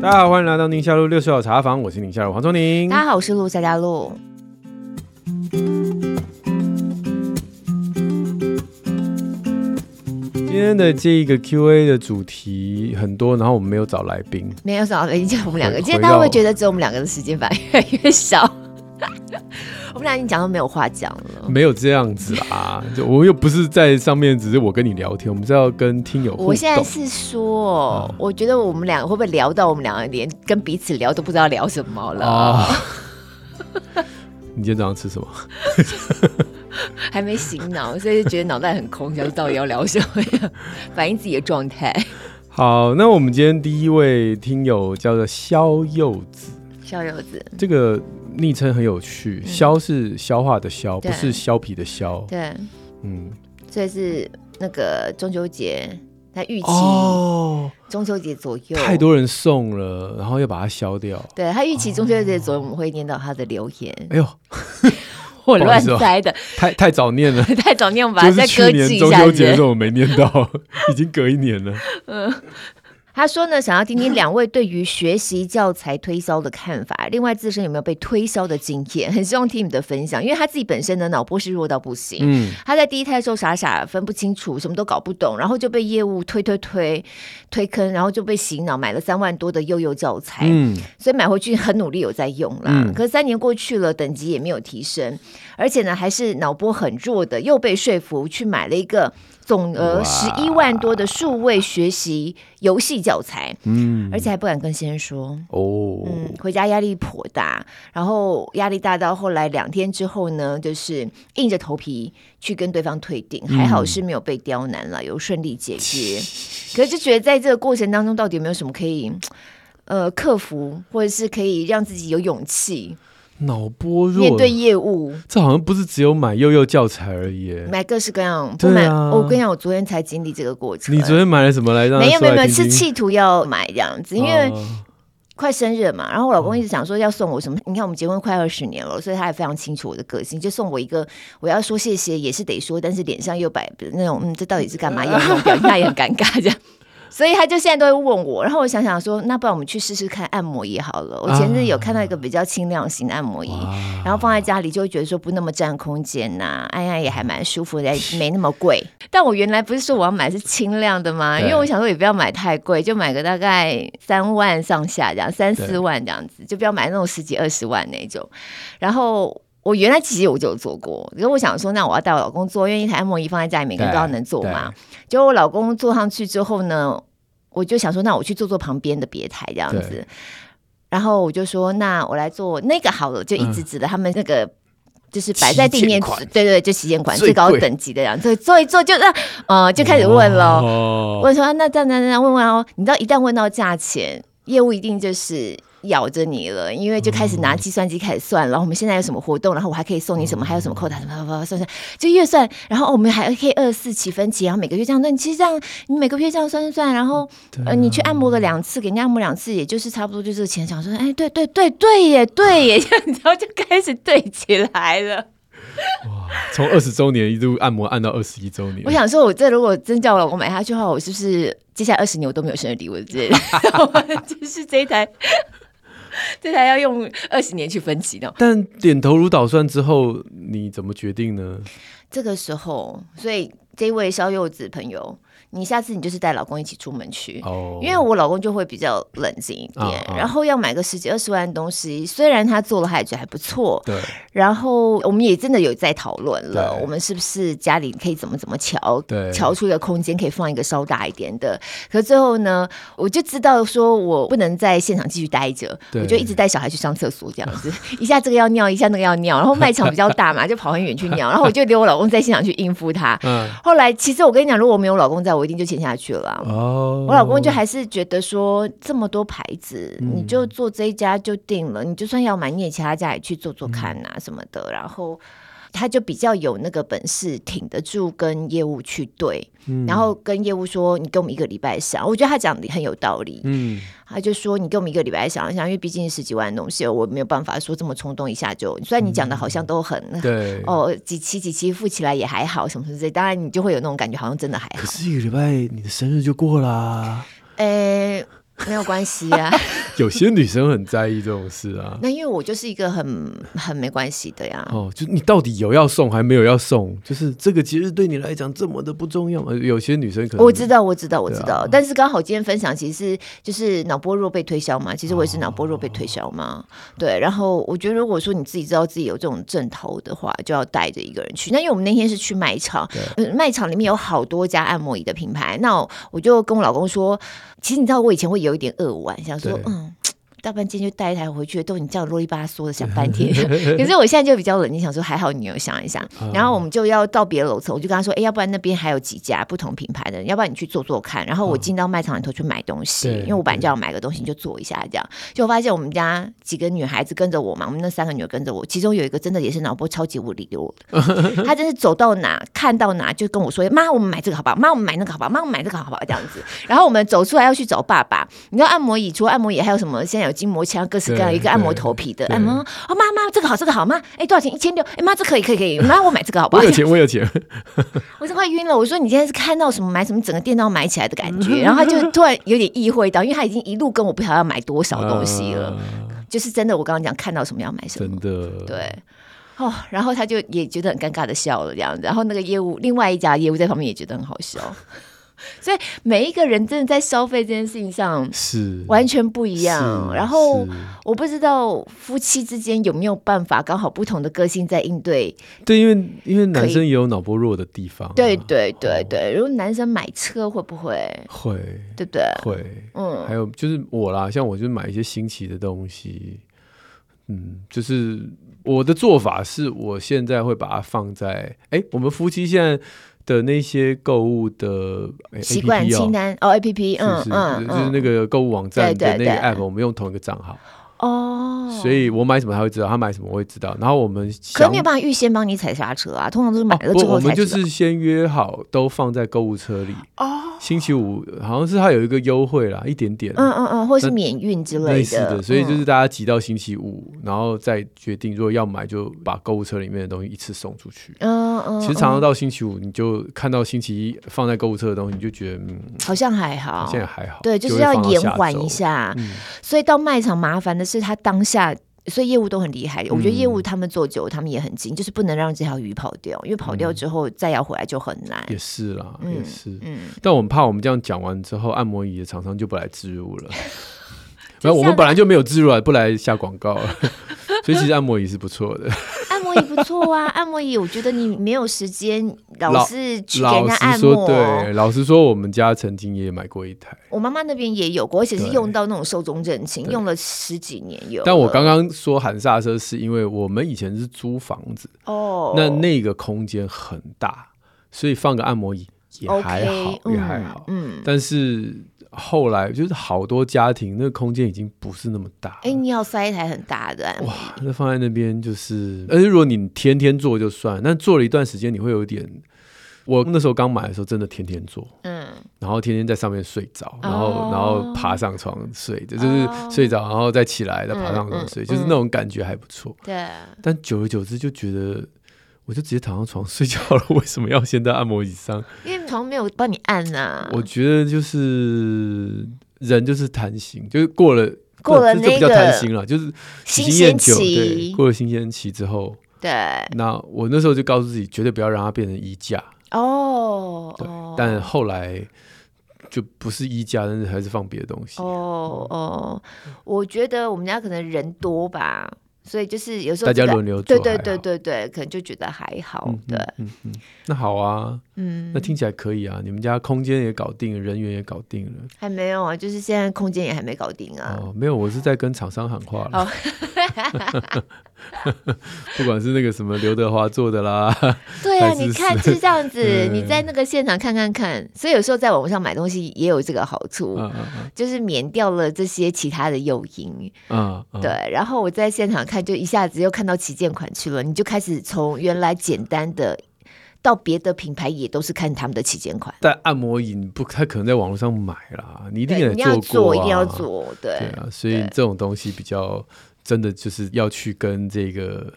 大家好，欢迎来到宁夏路六十号茶房，我是宁夏路黄忠宁。大家好，我是陆夏佳璐。今天的这一个 Q&A 的主题很多，然后我们没有找来宾，没有找来宾，就我们两个。今天大家会觉得只有我们两个的时间反而越来越少。我们俩已经讲到没有话讲了，没有这样子啊！就我又不是在上面，只是我跟你聊天，我们是要跟听友。我现在是说，嗯、我觉得我们两个会不会聊到我们两个连跟彼此聊都不知道聊什么了？啊、你今天早上吃什么？还没醒脑，所以就觉得脑袋很空，想到底要聊什么呀？反映自己的状态。好，那我们今天第一位听友叫做肖柚子，萧柚子，这个。昵称很有趣，消、嗯、是消化的消，不是削皮的削。对，嗯，所以是那个中秋节，他预期哦，中秋节左右太多人送了，然后又把它消掉。对，他预期中秋节左右我们会念到他的留言。哎呦，我乱猜的，太太早念了，太早念，我把它再搁置一下。中秋节的时候我没念到，已经隔一年了。嗯。他说呢，想要听听两位对于学习教材推销的看法，另外自身有没有被推销的经验，很 希望听你的分享。因为他自己本身的脑波是弱到不行，嗯，他在第一胎的时候傻傻分不清楚，什么都搞不懂，然后就被业务推推推推坑，然后就被洗脑，买了三万多的幼幼教材，嗯，所以买回去很努力有在用啦，嗯，可是三年过去了，等级也没有提升，而且呢还是脑波很弱的，又被说服去买了一个。总额十一万多的数位学习游戏教材，嗯，而且还不敢跟先生说哦，嗯，回家压力颇大，然后压力大到后来两天之后呢，就是硬着头皮去跟对方退订，还好是没有被刁难了，有顺利解决。嗯、可是就觉得在这个过程当中，到底有没有什么可以呃克服，或者是可以让自己有勇气？脑波弱，面对业务，这好像不是只有买幼幼教材而已，买各式各样。不买，啊、我跟你讲，我昨天才经历这个过程。你昨天买了什么来让？没有没有没有，是企图要买这样子，因为快生日嘛。然后我老公一直想说要送我什么，你看我们结婚快二十年了，所以他也非常清楚我的个性，就送我一个，我要说谢谢也是得说，但是脸上又摆那种嗯，这到底是干嘛？用那种表情，他也很尴尬这样。所以他就现在都会问我，然后我想想说，那不然我们去试试看按摩椅好了。我前日有看到一个比较轻量型的按摩椅，啊、然后放在家里就会觉得说不那么占空间呐、啊，按按也还蛮舒服的，没那么贵。但我原来不是说我要买是轻量的吗？因为我想说也不要买太贵，就买个大概三万上下这样，三四万这样子，就不要买那种十几二十万那种。然后我原来其实我就有做过，因为我想说，那我要带我老公做，因为一台按摩椅放在家里，每个人都要能做嘛。结果我老公坐上去之后呢，我就想说，那我去坐坐旁边的别台这样子，然后我就说，那我来做那个好了，就一直指着他们那个就是摆在地面，对对，就旗舰款最高等级的这样子，坐一坐就让呃就开始问了，我说那这样这样问问哦，你知道一旦问到价钱，业务一定就是。咬着你了，因为就开始拿计算机开始算，然后我们现在有什么活动，然后我还可以送你什么，还有什么扣打什么，算算，就越算，然后我们还可以二四起分期，然后每个月这样，那你其实这样，你每个月这样算算，然后呃，你去按摩了两次，给人家按摩两次，也就是差不多就这个钱，想说，哎，对对对对耶，对耶，这样，然后就开始对起来了。哇，从二十周年一路按摩按到二十一周年，我想说，我这如果真叫我买下去的话，我是不是接下来二十年我都没有生日礼物？这就是这一台。这才要用二十年去分期的，但点头如捣蒜之后，你怎么决定呢？这个时候，所以这位小柚子朋友。你下次你就是带老公一起出门去，oh. 因为我老公就会比较冷静一点，uh, uh. 然后要买个十几二十万的东西，虽然他做了还觉得还不错，对。然后我们也真的有在讨论了，我们是不是家里可以怎么怎么调，对，乔出一个空间可以放一个稍大一点的。可最后呢，我就知道说我不能在现场继续待着，我就一直带小孩去上厕所这样子，一下这个要尿，一下那个要尿，然后卖场比较大嘛，就跑很远去尿，然后我就留我老公在现场去应付他。嗯。后来其实我跟你讲，如果没有老公在。我一定就签下去了。哦，我老公就还是觉得说，这么多牌子，嗯、你就做这一家就定了。你就算要买，你也其他家也去做做看呐、啊、什么的。然后他就比较有那个本事挺得住跟业务去对，嗯、然后跟业务说，你给我们一个礼拜想，我觉得他讲的很有道理。嗯，他就说你给我们一个礼拜想一想，因为毕竟十几万的东西，我没有办法说这么冲动一下就。虽然你讲的好像都很、嗯、对 哦，几期几期付起来也还好什么什么之类，当然你就会有那种感觉，好像真的还好。可是一个礼拜你的生日就过啦。诶。没有关系啊，有些女生很在意这种事啊。那因为我就是一个很很没关系的呀。哦，就你到底有要送还没有要送？就是这个节日对你来讲这么的不重要吗？有些女生可能我知道，我知道，我知道。啊、但是刚好今天分享，其实是就是脑波弱被推销嘛。其实我也是脑波弱被推销嘛。哦、对，然后我觉得如果说你自己知道自己有这种症头的话，就要带着一个人去。那因为我们那天是去卖场，对卖场里面有好多家按摩椅的品牌。那我就跟我老公说。其实你知道，我以前会有一点扼腕，想说，嗯。大半天就带一台回去，都你这样啰里吧嗦的想半天。可是我现在就比较冷静，想说还好你有想一想。然后我们就要到别的楼层，我就跟他说：“哎，要不然那边还有几家不同品牌的，要不然你去坐坐看。”然后我进到卖场里头去买东西，因为我本来就要买个东西，你就坐一下这样。就发现我们家几个女孩子跟着我嘛，我们那三个女儿跟着我，其中有一个真的也是脑波超级无理的，她真是走到哪看到哪就跟我说：“妈，我们买这个好不好？妈，我们买那个好不好？妈，我们买这个好不好？”这样子。然后我们走出来要去找爸爸，你知道按摩椅除了按摩椅还有什么？现在有筋膜枪，各式。各样一个按摩头皮的按摩哦，妈妈这个好，这个好吗？哎，多少钱？一千六。哎妈，这可以，可以，可以。妈，我买这个好不好？我有钱，我有钱。我是快晕了。我说你今天是看到什么买什么，整个电脑买起来的感觉。然后他就突然有点意会到，因为他已经一路跟我不晓得要买多少东西了。就是真的，我刚刚讲看到什么要买什么。真的。对。哦，然后他就也觉得很尴尬的笑了这样子。然后那个业务，另外一家业务在旁边也觉得很好笑。所以每一个人真的在消费这件事情上是完全不一样。然后我不知道夫妻之间有没有办法刚好不同的个性在应对。对，因为因为男生也有脑波弱的地方啊。对对对对，如果男生买车会不会？会，对不对？会。嗯，还有就是我啦，像我就买一些新奇的东西。嗯，就是我的做法是我现在会把它放在哎，我们夫妻现在。的那些购物的习惯清单哦，A P P，嗯嗯，就是那个购物网站的那个 App，我们用同一个账号。哦，所以我买什么他会知道，他买什么我会知道。然后我们可是没有办法预先帮你踩刹车啊，通常都是买了之后。我们就是先约好，都放在购物车里。哦，星期五好像是他有一个优惠啦，一点点。嗯嗯嗯，或是免运之类的。类似的，所以就是大家挤到星期五，然后再决定，如果要买，就把购物车里面的东西一次送出去。嗯嗯。其实常常到星期五，你就看到星期一放在购物车的东西，你就觉得嗯，好像还好，现在还好。对，就是要延缓一下。嗯所以到卖场麻烦的是他当下，所以业务都很厉害。我觉得业务他们做久，他们也很精，就是不能让这条鱼跑掉，因为跑掉之后再要回来就很难。也是啦，也是。嗯，但我们怕我们这样讲完之后，按摩椅的厂商就不来置入了。然后我们本来就没有置入啊，不来下广告了。所以其实按摩椅是不错的。按摩椅不错啊，按摩椅我觉得你没有时间老是去给人家按摩。老实说，对，老实说，我们家曾经也买过一台。我妈妈那边也有过，而且是用到那种寿终正寝，用了十几年有。但我刚刚说喊刹车，是因为我们以前是租房子哦，那那个空间很大，所以放个按摩椅也还好也还好，嗯，嗯但是。后来就是好多家庭，那个空间已经不是那么大。哎，你要塞一台很大的哇，那放在那边就是，而且如果你天天做就算，但做了一段时间，你会有点。我那时候刚买的时候，真的天天做，嗯，然后天天在上面睡着，然后、哦、然后爬上床睡，就是睡着然后再起来再爬上床睡，嗯、就是那种感觉还不错。对、嗯，但久而久之就觉得。我就直接躺上床 睡觉了，为什么要先在按摩椅上？因为床没有帮你按啊。我觉得就是人就是贪心，就是过了过了那个叫贪心了，就是新鲜期，对，过了新鲜期之后，对。那我那时候就告诉自己，绝对不要让它变成衣架。哦，对。但后来就不是衣架，但是还是放别的东西。哦哦，我觉得我们家可能人多吧。所以就是有时候大家轮流做，对对对对对，可能就觉得还好，对，嗯嗯，那好啊，嗯，那听起来可以啊，你们家空间也搞定了，人员也搞定了，还没有啊，就是现在空间也还没搞定啊，哦，没有，我是在跟厂商喊话了，不管是那个什么刘德华做的啦，对啊，你看就是这样子，你在那个现场看看看，所以有时候在网上买东西也有这个好处，就是免掉了这些其他的诱因，嗯，对。然后我在现场看，就一下子又看到旗舰款去了，你就开始从原来简单的到别的品牌也都是看他们的旗舰款。但按摩椅不太可能在网络上买啦，你一定得做过，一定要做，对对啊，所以这种东西比较。真的就是要去跟这个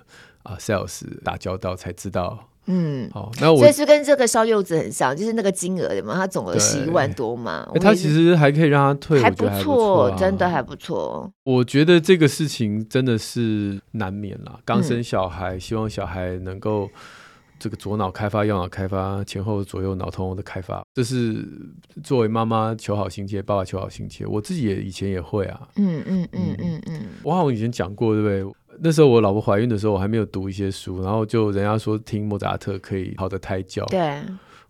啊 sales 打交道才知道，嗯，好，那我所以是跟这个烧柚子很像，就是那个金额的嘛，它总额是一万多嘛，他、欸、其实还可以让他退，还不错、啊，真的还不错。我觉得这个事情真的是难免啦，刚生小孩，嗯、希望小孩能够。这个左脑开发、右脑开发、前后左右脑通的开发，这是作为妈妈求好心切，爸爸求好心切。我自己也以前也会啊，嗯嗯嗯嗯嗯。我好像以前讲过，对不对？那时候我老婆怀孕的时候，我还没有读一些书，然后就人家说听莫扎特可以好的胎教。对。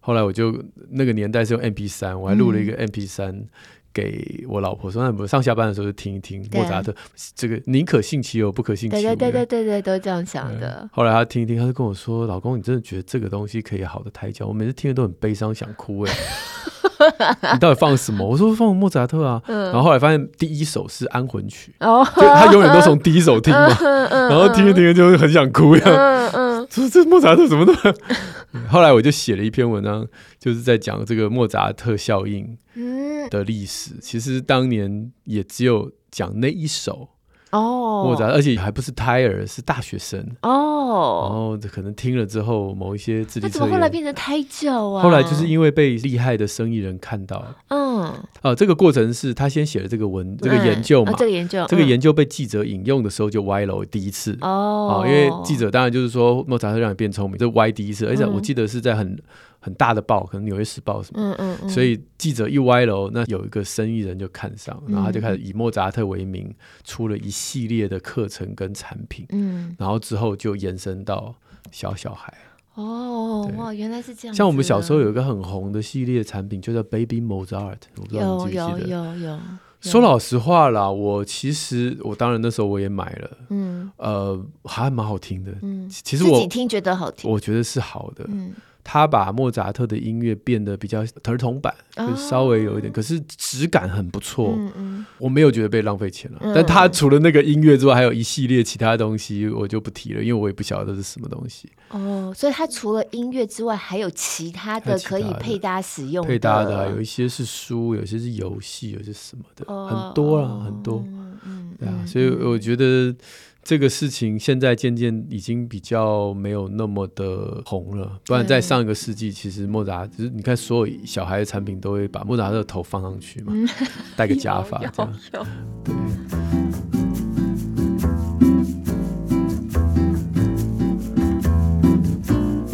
后来我就那个年代是用 MP 三我还录了一个 MP3。给我老婆说，那不上下班的时候就听一听莫扎特，这个宁可信其有，不可信其无。对对对对对，都这样想的。后来他听一听，他就跟我说：“老公，你真的觉得这个东西可以好的胎教？我每次听的都很悲伤，想哭哎。你到底放什么？”我说：“放莫扎特啊。”然后后来发现第一首是安魂曲，哦，就他永远都从第一首听嘛，然后听着听着就很想哭呀。嗯嗯，说这莫扎特怎么都…… 后来我就写了一篇文章，就是在讲这个莫扎特效应。的历史其实当年也只有讲那一首哦，莫扎特，而且还不是胎儿，是大学生。哦。然后可能听了之后，某一些智力测验，怎么后来变成胎教啊？后来就是因为被厉害的生意人看到，嗯，啊，这个过程是他先写了这个文，这个研究嘛，这个研究，这个研究被记者引用的时候就歪了第一次。哦，因为记者当然就是说莫扎特让你变聪明，这歪第一次，而且我记得是在很。很大的报，可能《纽约时报》什么，嗯嗯嗯，所以记者一歪楼，那有一个生意人就看上，然后他就开始以莫扎特为名，出了一系列的课程跟产品，嗯，然后之后就延伸到小小孩。哦，哇，原来是这样。像我们小时候有一个很红的系列产品，就叫 Baby Mozart，我不知道你记不记得？有有有，有。说老实话啦，我其实我当然那时候我也买了，嗯，呃，还蛮好听的，嗯，其实我自己听觉得好听，我觉得是好的，嗯。他把莫扎特的音乐变得比较儿童版，就稍微有一点，哦、可是质感很不错。嗯嗯，我没有觉得被浪费钱了。嗯、但他除了那个音乐之外，还有一系列其他东西，我就不提了，因为我也不晓得这是什么东西。哦，所以他除了音乐之外，还有其他的可以配搭使用的。配搭的有一些是书，有些是游戏，有些什么的，哦、很多啊，很多。对啊，所以我觉得。这个事情现在渐渐已经比较没有那么的红了，不然在上一个世纪，其实莫扎特就是你看所有小孩的产品都会把莫扎特的头放上去嘛，戴个假发 这样。对。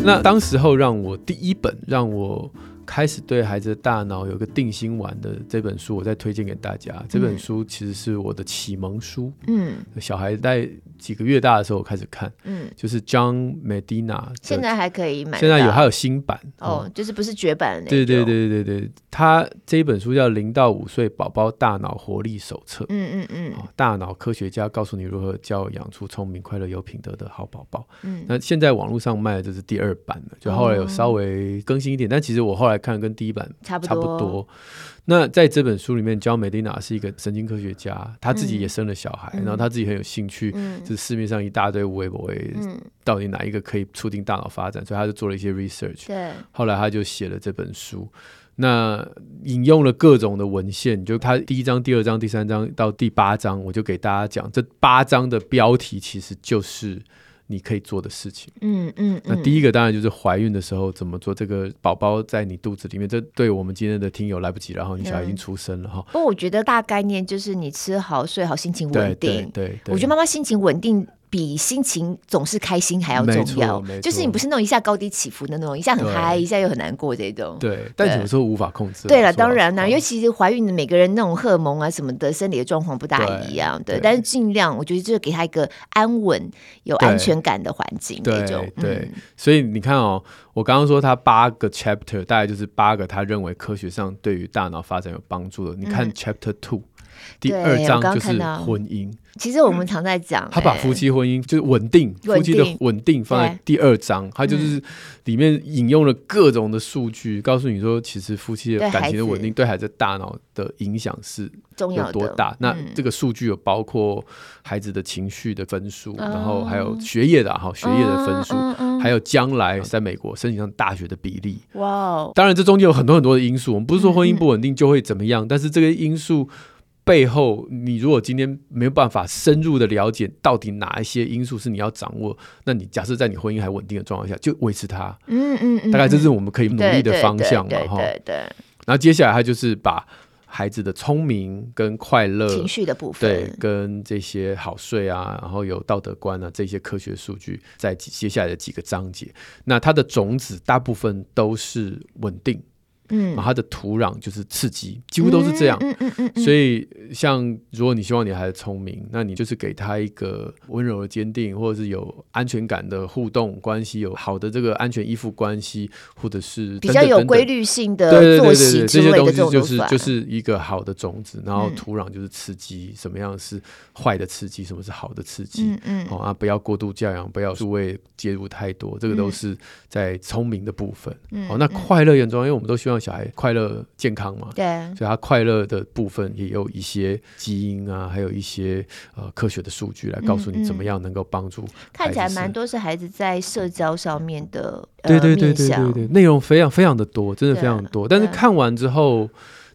那当时候让我第一本让我。开始对孩子的大脑有个定心丸的这本书，我再推荐给大家。这本书其实是我的启蒙书。嗯，小孩在几个月大的时候我开始看。嗯，就是 John Medina。现在还可以买。现在有，还有新版。哦，就是不是绝版的。对对对对对，他这一本书叫《零到五岁宝宝大脑活力手册》。嗯嗯嗯。大脑科学家告诉你如何教养出聪明、快乐、有品德的好宝宝。嗯。那现在网络上卖的这是第二版了，就后来有稍微更新一点，但其实我后来。看跟第一版差不多。那在这本书里面，John Medina 是一个神经科学家，她自己也生了小孩，嗯、然后她自己很有兴趣，嗯、就是市面上一大堆微博，嗯、到底哪一个可以促进大脑发展，所以她就做了一些 research。对，后来她就写了这本书，那引用了各种的文献，就他第一章、第二章、第三章到第八章，我就给大家讲，这八章的标题其实就是。你可以做的事情，嗯嗯，嗯，那第一个当然就是怀孕的时候怎么做。这个宝宝在你肚子里面，这对我们今天的听友来不及，然后你小孩已经出生了哈。不过我觉得大概念就是你吃好睡好，心情稳定。对对，对，对，我觉得妈妈心情稳定。比心情总是开心还要重要，就是你不是那种一下高低起伏的那种，一下很嗨，一下又很难过这种。对，但有时候无法控制。对了，当然啦，尤其是怀孕的每个人那种荷尔蒙啊什么的，生理的状况不大一样。对，但是尽量，我觉得就是给他一个安稳、有安全感的环境那种。对，所以你看哦。我刚刚说他八个 chapter，大概就是八个他认为科学上对于大脑发展有帮助的。你看 chapter two。嗯第二章就是婚姻。其实我们常在讲，他把夫妻婚姻就是稳定，夫妻的稳定放在第二章，他就是里面引用了各种的数据，告诉你说，其实夫妻的感情的稳定对孩子大脑的影响是有多大。那这个数据有包括孩子的情绪的分数，然后还有学业的哈学业的分数，还有将来在美国申请上大学的比例。哇哦，当然这中间有很多很多的因素，我们不是说婚姻不稳定就会怎么样，但是这个因素。背后，你如果今天没有办法深入的了解到底哪一些因素是你要掌握，那你假设在你婚姻还稳定的状况下，就维持它。嗯嗯嗯，大概这是我们可以努力的方向嘛，哈。对对。然后接下来他就是把孩子的聪明跟快乐、情绪的部分，对，跟这些好睡啊，然后有道德观啊这些科学数据，在接下来的几个章节，那它的种子大部分都是稳定。嗯，然后它的土壤就是刺激，几乎都是这样。嗯嗯嗯，所以，像如果你希望你孩子聪明，那你就是给他一个温柔的坚定，或者是有安全感的互动关系，有好的这个安全依附关系，或者是比较有规律性的作息之类的这些东西，就是就是一个好的种子。然后土壤就是刺激，什么样是坏的刺激，什么是好的刺激。嗯嗯，哦啊，不要过度教养，不要诸位介入太多，这个都是在聪明的部分。哦，那快乐也重要，因为我们都希望。小孩快乐健康嘛？对，所以他快乐的部分也有一些基因啊，还有一些呃科学的数据来告诉你怎么样能够帮助。看起来蛮多是孩子在社交上面的，对对对对对对，内容非常非常的多，真的非常多。但是看完之后，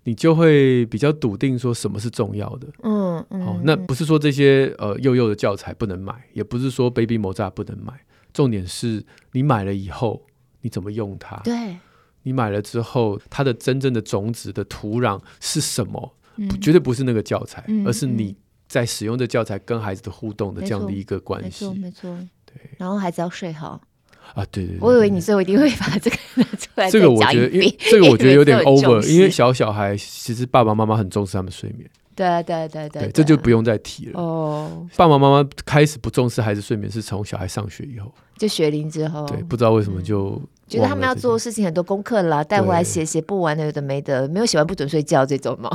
你就会比较笃定说什么是重要的。嗯嗯，好，那不是说这些呃幼幼的教材不能买，也不是说 Baby 某扎不能买，重点是你买了以后你怎么用它。对。你买了之后，它的真正的种子的土壤是什么？嗯、绝对不是那个教材，嗯、而是你在使用这教材跟孩子的互动的这样的一个关系。没错，没错。对，然后孩子要睡好啊！对对，对，我以为你最后一定会把这个拿出来。这个我觉得，因为这个我觉得有点 over，因为小小孩其实爸爸妈妈很重视他们睡眠。对啊对啊对对，这就不用再提了。哦，爸爸妈妈开始不重视孩子睡眠，是从小孩上学以后，就学龄之后。对，不知道为什么就觉得他们要做的事情很多功课啦，带回来写写不完的有的没的，没有写完不准睡觉这种嘛。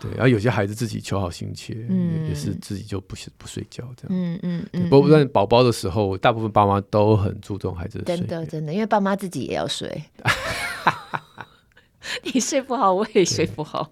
对，然后有些孩子自己求好心切，嗯，也是自己就不不睡觉这样。嗯嗯嗯。不过在宝宝的时候，大部分爸妈都很注重孩子的睡眠。真的真的，因为爸妈自己也要睡。你睡不好，我也睡不好。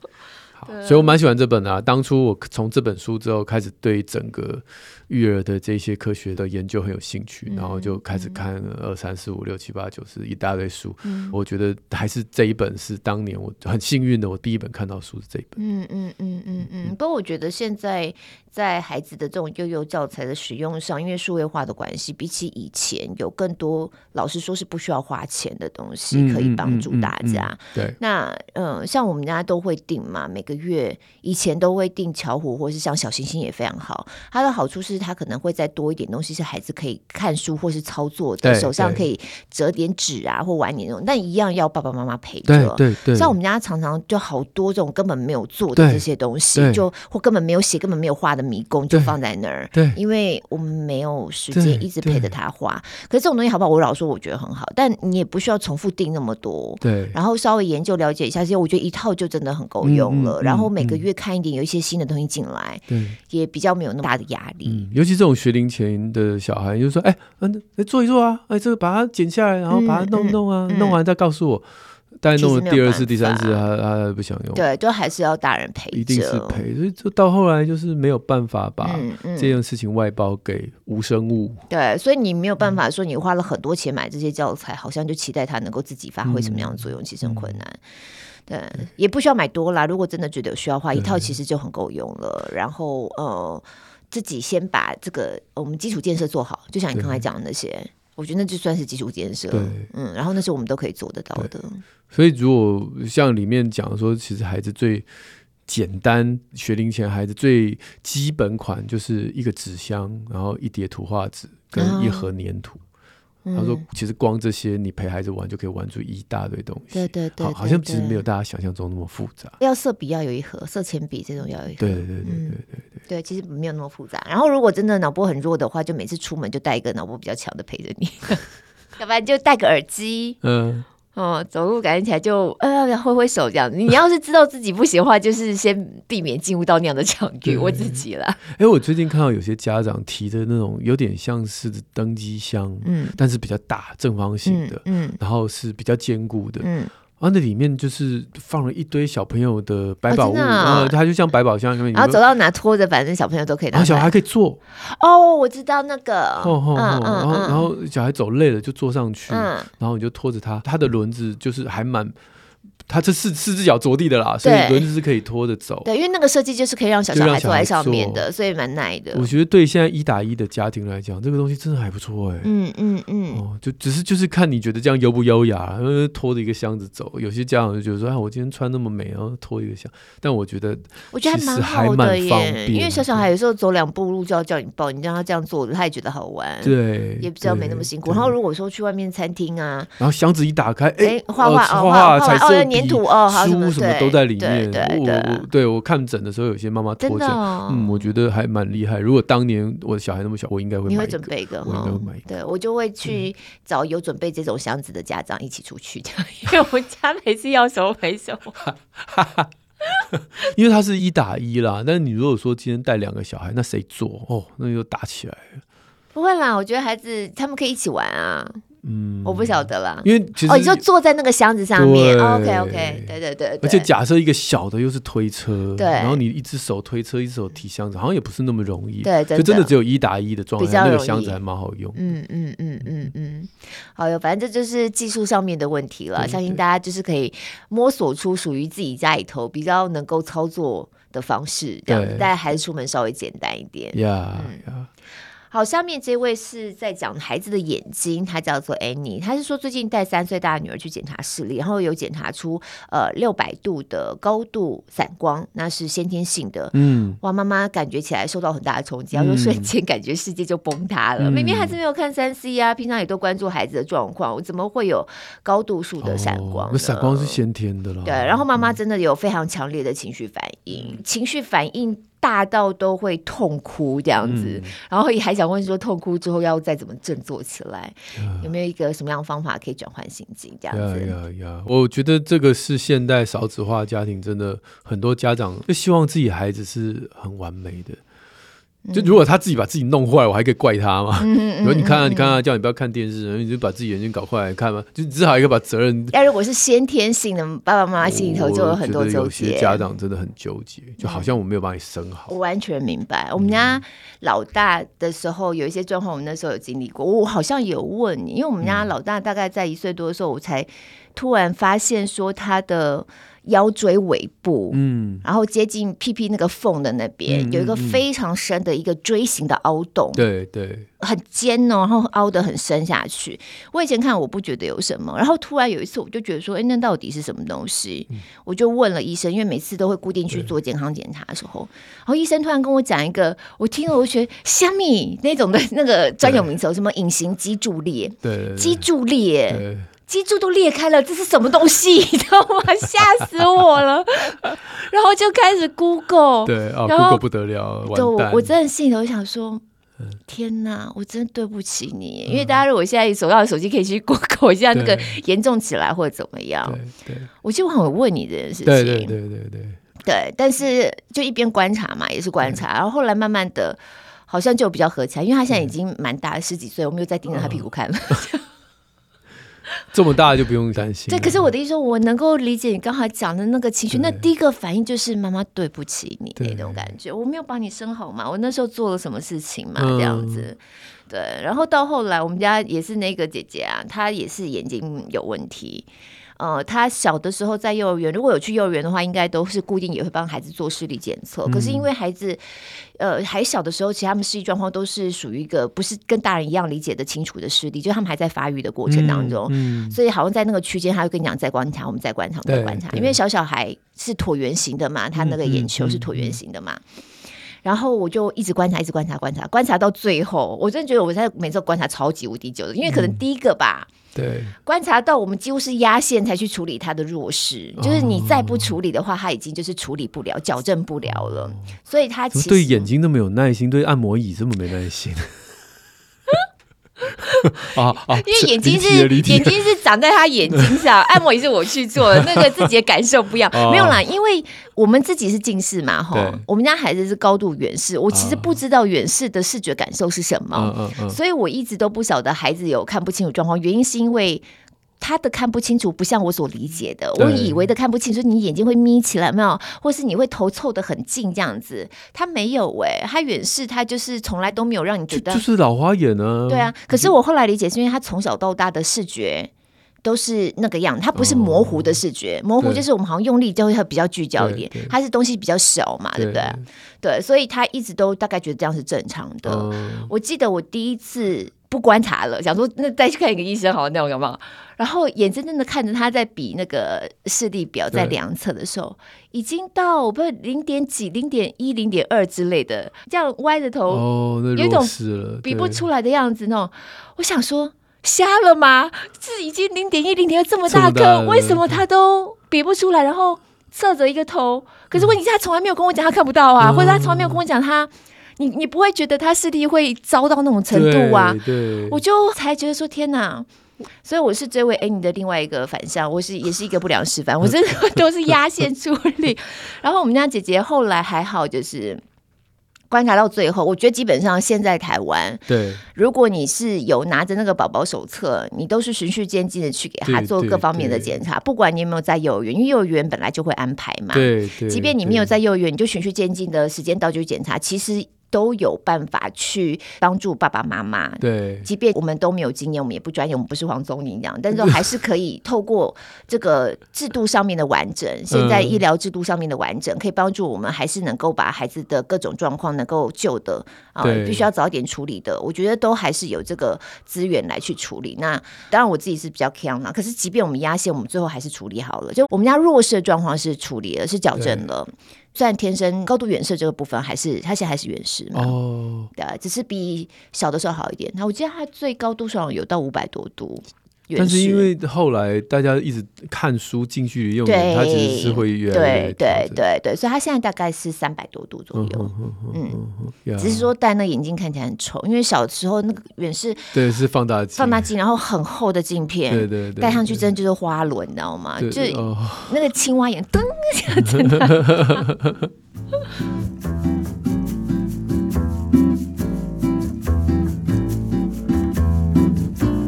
所以我蛮喜欢这本的啊。当初我从这本书之后，开始对整个育儿的这些科学的研究很有兴趣，嗯、然后就开始看二三四五六七八九十一大堆书。嗯、我觉得还是这一本是当年我很幸运的，我第一本看到书是这一本。嗯嗯嗯嗯嗯。不过我觉得现在在孩子的这种幼幼教材的使用上，因为数位化的关系，比起以前有更多，老师说是不需要花钱的东西可以帮助大家。嗯嗯嗯嗯、对。那嗯、呃，像我们家都会订嘛，每个月以前都会订巧虎，或是像小星星也非常好。它的好处是。他可能会再多一点东西，是孩子可以看书或是操作的，手上可以折点纸啊，或玩点那种，但一样要爸爸妈妈陪着。对对，像我们家常常就好多这种根本没有做的这些东西，就或根本没有写、根本没有画的迷宫，就放在那儿。对，因为我们没有时间一直陪着他画。可是这种东西好不好？我老说我觉得很好，但你也不需要重复定那么多。对，然后稍微研究了解一下，其实我觉得一套就真的很够用了。然后每个月看一点，有一些新的东西进来，对，也比较没有那么大的压力。尤其这种学龄前的小孩，就说：“哎，嗯，来做一做啊，哎，这个把它剪下来，然后把它弄弄啊，弄完再告诉我。”但弄了第二次、第三次，他他不想用。对，就还是要大人陪，一定是陪。所以就到后来就是没有办法把这件事情外包给无生物。对，所以你没有办法说你花了很多钱买这些教材，好像就期待它能够自己发挥什么样的作用，其实很困难。对，也不需要买多啦。如果真的觉得有需要的话，一套其实就很够用了。然后呃。自己先把这个我们基础建设做好，就像你刚才讲的那些，我觉得那就算是基础建设。对，嗯，然后那是我们都可以做得到的。所以如果像里面讲说，其实孩子最简单学龄前孩子最基本款就是一个纸箱，然后一叠图画纸跟一盒粘土。啊他说：“其实光这些，你陪孩子玩就可以玩出一大堆东西。对对对，好，好像其实没有大家想象中那么复杂。要色笔要有一盒，色铅笔这种要有一盒。对对对对对对对，其实没有那么复杂。然后如果真的脑波很弱的话，就每次出门就带一个脑波比较强的陪着你。要不然就戴个耳机，嗯。哦，走路感觉起来就呃挥挥手这样子。你要是知道自己不行的话，就是先避免进入到那样的场域。我自己啦。哎、欸，我最近看到有些家长提的那种有点像是登机箱，嗯，但是比较大正方形的，嗯，嗯然后是比较坚固的，嗯。啊，那里面就是放了一堆小朋友的百宝物，呃，它就像百宝箱，一样然后走到哪拖着，反正小朋友都可以拿。然后小孩可以坐。哦，我知道那个。嗯嗯嗯。然后然后小孩走累了就坐上去，然后你就拖着他，他的轮子就是还蛮。它这四四只脚着地的啦，所以轮子是可以拖着走。对，因为那个设计就是可以让小小孩坐在上面的，所以蛮耐的。我觉得对现在一打一的家庭来讲，这个东西真的还不错哎、欸。嗯嗯嗯。哦，就只是就是看你觉得这样优不优雅，因为拖着一个箱子走，有些家长就觉得说，哎，我今天穿那么美，然后拖一个箱。但我觉得，我觉得还蛮好的耶，因为小小孩有时候走两步路就要叫你抱，你让他这样做的，他也觉得好玩。对，也比较没那么辛苦。然后如果说去外面餐厅啊，然后箱子一打开，哎，画画哦，画画彩色粘土哦，好。书什么都在里面。对对对，我对我看诊的时候，有些妈妈拖着，嗯，我觉得还蛮厉害。如果当年我的小孩那么小，我应该会。你会准备一个？我应该会买一个。对，我就会去找有准备这种箱子的家长一起出去，因为我们家每次要什么没什么。因为他是一打一啦，但是你如果说今天带两个小孩，那谁做？哦，那就打起来了。不会啦，我觉得孩子他们可以一起玩啊。嗯，我不晓得啦，因为其实哦，你就坐在那个箱子上面，OK OK，对对对，而且假设一个小的又是推车，对，然后你一只手推车，一只手提箱子，好像也不是那么容易，对，就真的只有一打一的状态，那个箱子还蛮好用，嗯嗯嗯嗯嗯，好哟，反正这就是技术上面的问题了，相信大家就是可以摸索出属于自己家里头比较能够操作的方式，这样子，带孩子出门稍微简单一点，呀呀。好，下面这位是在讲孩子的眼睛，他叫做 Annie，他是说最近带三岁大的女儿去检查视力，然后有检查出呃六百度的高度散光，那是先天性的。嗯，哇，妈妈感觉起来受到很大的冲击，然后瞬间感觉世界就崩塌了。嗯、明明孩子没有看三 C 啊，平常也都关注孩子的状况，我怎么会有高度数的散光？那闪、哦、光是先天的啦。对，然后妈妈真的有非常强烈的情绪反应，嗯、情绪反应。大到都会痛哭这样子，嗯、然后也还想问说，痛哭之后要再怎么振作起来？嗯、有没有一个什么样的方法可以转换心境？这样子呀呀呀！我觉得这个是现代少子化家庭，真的很多家长就希望自己孩子是很完美的。就如果他自己把自己弄坏，我还可以怪他吗？如果你看啊，你看啊，叫你不要看电视，然后你就把自己眼睛搞坏来看吗？就只好一个把责任。要如果是先天性的，爸爸妈妈心里头就有很多纠结。有些家长真的很纠结，就好像我没有把你生好。我完全明白。我们家老大的时候有一些状况，我们那时候有经历过。我好像有问你，因为我们家老大大概在一岁多的时候，我才突然发现说他的。腰椎尾部，嗯，然后接近屁屁那个缝的那边，嗯、有一个非常深的一个锥形的凹洞，对对，很尖哦，然后凹得很深下去。我以前看我不觉得有什么，然后突然有一次我就觉得说，哎，那到底是什么东西？嗯、我就问了医生，因为每次都会固定去做健康检查的时候，然后医生突然跟我讲一个，我听了我觉得虾米那种的那个专有名词，什么隐形脊柱裂，对，脊柱裂。脊柱都裂开了，这是什么东西？你知道吗？吓死我了！然后就开始 Google，对，哦，Google 不得了，对，我我真的心里头想说，天哪，我真的对不起你，因为大家如果现在手上的手机可以去 Google 一下那个严重起来或者怎么样，对，我基本上会问你这件事情，对对对对对，对，但是就一边观察嘛，也是观察，然后后来慢慢的，好像就比较合起来，因为他现在已经蛮大了，十几岁，我们又在盯着他屁股看。了。这么大就不用担心。对，可是我的意思说，我能够理解你刚才讲的那个情绪。那第一个反应就是妈妈对不起你那种感觉。我没有把你生好嘛，我那时候做了什么事情嘛，这样子。嗯、对，然后到后来，我们家也是那个姐姐啊，她也是眼睛有问题。呃，他小的时候在幼儿园，如果有去幼儿园的话，应该都是固定也会帮孩子做视力检测。嗯、可是因为孩子，呃，还小的时候，其实他们视力状况都是属于一个不是跟大人一样理解的清楚的视力，就他们还在发育的过程当中。嗯嗯、所以好像在那个区间，他会跟你讲再观察，我们再观察，再观察。因为小小孩是椭圆形的嘛，他那个眼球是椭圆形的嘛。然后我就一直观察，一直观察，观察，观察到最后，我真的觉得我在每次观察超级无敌久的，因为可能第一个吧。嗯对，观察到我们几乎是压线才去处理他的弱势，哦、就是你再不处理的话，他已经就是处理不了、矫正不了了。哦、所以他其实对眼睛那么有耐心，对按摩椅这么没耐心。啊啊！因为眼睛是眼睛是长在他眼睛上，按摩也是我去做的，那个自己的感受不一样。没有啦，因为我们自己是近视嘛，哈，我们家孩子是高度远视，我其实不知道远视的视觉感受是什么，所以我一直都不晓得孩子有看不清楚状况，原因是因为。他的看不清楚，不像我所理解的。我以为的看不清楚，你眼睛会眯起来，没有？或是你会头凑得很近这样子？他没有哎、欸，他远视，他就是从来都没有让你觉得就，就是老花眼呢、啊。对啊，可是我后来理解是因为他从小到大的视觉都是那个样，他不是模糊的视觉，哦、模糊就是我们好像用力就会比较聚焦一点，他是东西比较小嘛，对不对？对，所以他一直都大概觉得这样是正常的。嗯、我记得我第一次。不观察了，想说那再去看一个医生好，那种有没有？然后眼睁睁的看着他在比那个视力表，在量测的时候，已经到我不知道零点几、零点一、零点二之类的，这样歪着头，哦，有一种比不出来的样子。那种，我想说，瞎了吗？是已经零点一、零点二这么大颗，为什么他都比不出来？然后侧着一个头，可是问题是，他从来没有跟我讲他看不到啊，嗯、或者他从来没有跟我讲他。你你不会觉得他视力会糟到那种程度啊？对我就才觉得说天哪！所以我是这位 Annie 的另外一个反向，我是也是一个不良示范，我真的都是压线处理。然后我们家姐姐后来还好，就是观察到最后，我觉得基本上现在台湾，对，如果你是有拿着那个宝宝手册，你都是循序渐进的去给他做各方面的检查，不管你有没有在幼儿园，因为幼儿园本来就会安排嘛，对，即便你没有在幼儿园，你就循序渐进的时间到就检查，其实。都有办法去帮助爸爸妈妈。对，即便我们都没有经验，我们也不专业，我们不是黄宗明这样，但是还是可以透过这个制度上面的完整，现在医疗制度上面的完整，可以帮助我们还是能够把孩子的各种状况能够救的啊，必须要早点处理的。我觉得都还是有这个资源来去处理。那当然我自己是比较 care 嘛，可是即便我们压线，我们最后还是处理好了。就我们家弱势的状况是处理了，是矫正了。虽然天生高度远视这个部分还是他现在还是远视嘛，哦，对，只是比小的时候好一点。那我记得他最高度上有到五百多度。但是因为后来大家一直看书近距离用眼，它其实是会越来越对对对对，所以它现在大概是三百多度左右。嗯，只是说戴那眼镜看起来很丑，因为小时候那个远视对是放大镜，放大镜，然后很厚的镜片，对对对，戴上去真的就是花轮，你知道吗？就那个青蛙眼，噔一下，真的。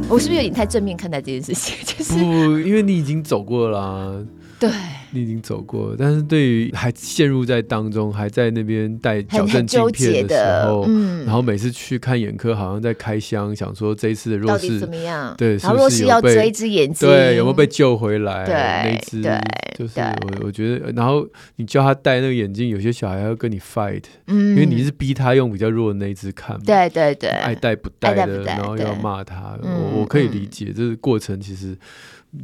我是不是有点太正面看待这件事情？就是不，因为你已经走过了啦。对。你已经走过，但是对于还陷入在当中，还在那边戴矫正镜片的时候，嗯，然后每次去看眼科，好像在开箱，想说这一次的弱视怎么样？对，是不是要追一只眼睛？对，有没有被救回来？对，那只就是我，我觉得，然后你叫他戴那个眼镜，有些小孩要跟你 fight，嗯，因为你是逼他用比较弱的那一只看，对对对，爱戴不戴的，然后要骂他，我我可以理解，这个过程其实。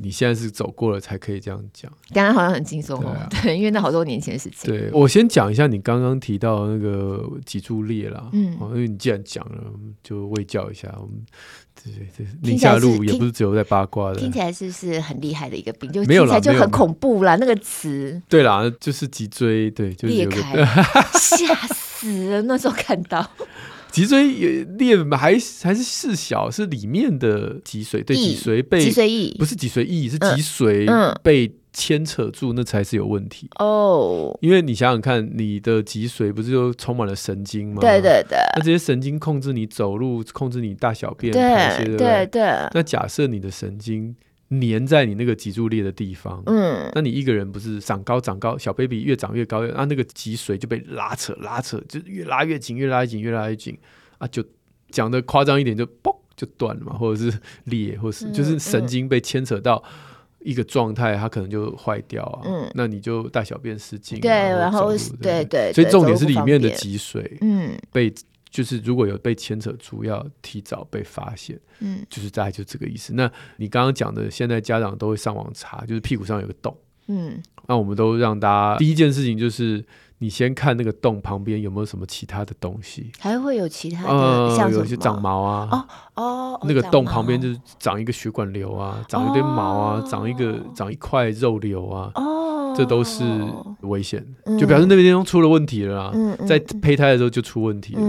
你现在是走过了才可以这样讲，刚刚好像很轻松哦，对，啊、对，因为那好多年前的事情。对，我先讲一下你刚刚提到那个脊柱裂啦，嗯，因为你既然讲了，就卫教一下。我们对对对，宁夏路也不是只有在八卦的，听起来是不是很厉害的一个病，就听起来就很恐怖啦，那个词。对啦，就是脊椎对，就是裂开，吓死了，那时候看到。脊椎也裂还还是事小，是里面的脊髓，对，脊髓被脊髓液不是脊髓液，是脊髓被牵扯住，那才是有问题哦。因为你想想看，你的脊髓不是就充满了神经吗？对对对。那这些神经控制你走路，控制你大小便，对对对。那假设你的神经。粘在你那个脊柱裂的地方，嗯，那你一个人不是长高长高，小 baby 越长越高，啊，那个脊髓就被拉扯拉扯，就越拉越紧，越拉越紧，越拉越紧，啊，就讲的夸张一点，就嘣就断了嘛，或者是裂，或是就是神经被牵扯到一个状态，它可能就坏掉啊，嗯，那你就大小便失禁，对，然后对对，所以重点是里面的脊髓，嗯，被。就是如果有被牵扯出，要提早被发现，嗯，就是大概就这个意思。那你刚刚讲的，现在家长都会上网查，就是屁股上有个洞，嗯，那我们都让大家第一件事情就是，你先看那个洞旁边有没有什么其他的东西，还会有其他的，像有些长毛啊，哦哦，那个洞旁边就是长一个血管瘤啊，长一堆毛啊，长一个长一块肉瘤啊，哦。这都是危险，就表示那边地方出了问题了啦。在胚胎的时候就出问题了。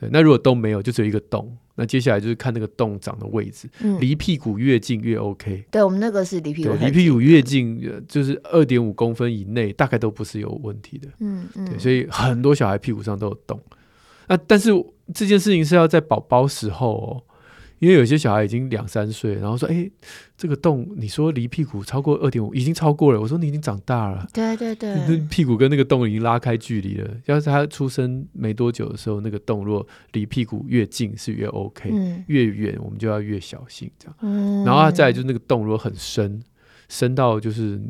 对，那如果都没有，就只有一个洞。那接下来就是看那个洞长的位置，离、嗯、屁股越近越 OK。对，我们那个是离屁股，离屁股越近，就是二点五公分以内，大概都不是有问题的。嗯嗯，对，所以很多小孩屁股上都有洞。那但是这件事情是要在宝宝时候哦。因为有些小孩已经两三岁，然后说：“哎，这个洞，你说离屁股超过二点五，已经超过了。”我说：“你已经长大了。”对对对，屁股跟那个洞已经拉开距离了。要是他出生没多久的时候，那个洞若离屁股越近是越 OK，嗯，越远我们就要越小心这样。嗯，然后他再来就是那个洞如果很深，深到就是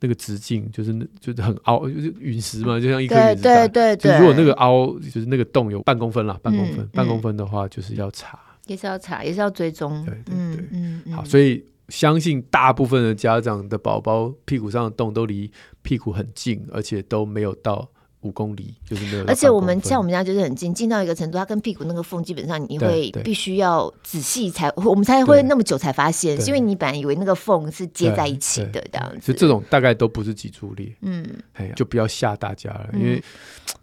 那个直径就是那就是很凹，就是陨石嘛，就像一颗陨石。对对对，就如果那个凹就是那个洞有半公分啦，半公分，嗯，半公分的话就是要查。也是要查，也是要追踪。对对对，嗯嗯嗯。好，所以相信大部分的家长的宝宝屁股上的洞都离屁股很近，而且都没有到五公里，就是没有。而且我们像我们家就是很近，近到一个程度，它跟屁股那个缝基本上你会必须要仔细才，我们才会那么久才发现，是因为你本来以为那个缝是接在一起的这样子。就这种大概都不是脊柱裂，嗯，哎，就不要吓大家了，因为，